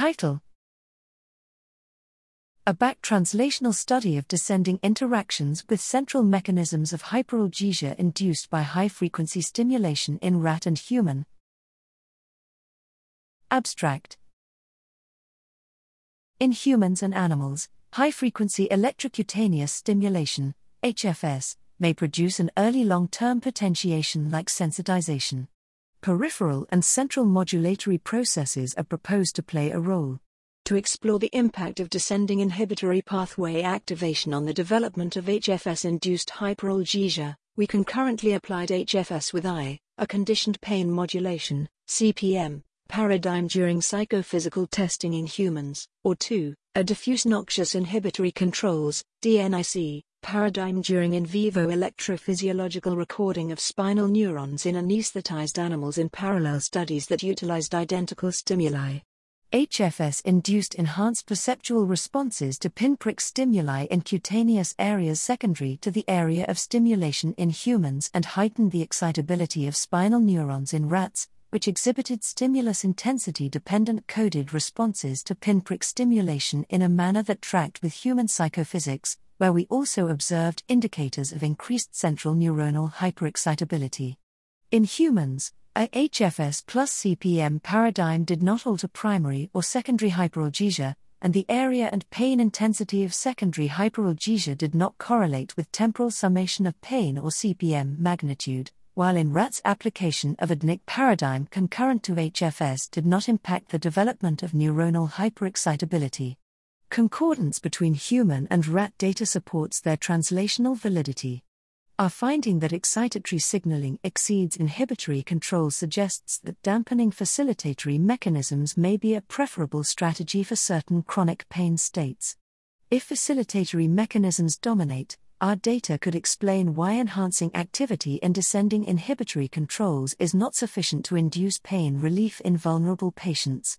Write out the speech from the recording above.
Title A back translational study of descending interactions with central mechanisms of hyperalgesia induced by high frequency stimulation in rat and human. Abstract In humans and animals, high frequency electrocutaneous stimulation, HFS, may produce an early long term potentiation like sensitization. Peripheral and central modulatory processes are proposed to play a role. To explore the impact of descending inhibitory pathway activation on the development of HFS induced hyperalgesia, we concurrently applied HFS with I, a conditioned pain modulation, CPM, paradigm during psychophysical testing in humans, or 2, a diffuse noxious inhibitory controls, DNIC, paradigm during in vivo electrophysiological recording of spinal neurons in anesthetized animals in parallel studies that utilized identical stimuli. HFS induced enhanced perceptual responses to pinprick stimuli in cutaneous areas secondary to the area of stimulation in humans and heightened the excitability of spinal neurons in rats, which exhibited stimulus intensity dependent coded responses to pinprick stimulation in a manner that tracked with human psychophysics, where we also observed indicators of increased central neuronal hyperexcitability. In humans, a HFS plus CPM paradigm did not alter primary or secondary hyperalgesia, and the area and pain intensity of secondary hyperalgesia did not correlate with temporal summation of pain or CPM magnitude, while in rats application of a DNIC paradigm concurrent to HFS did not impact the development of neuronal hyperexcitability. Concordance between human and rat data supports their translational validity. Our finding that excitatory signaling exceeds inhibitory control suggests that dampening facilitatory mechanisms may be a preferable strategy for certain chronic pain states. If facilitatory mechanisms dominate, our data could explain why enhancing activity in descending inhibitory controls is not sufficient to induce pain relief in vulnerable patients.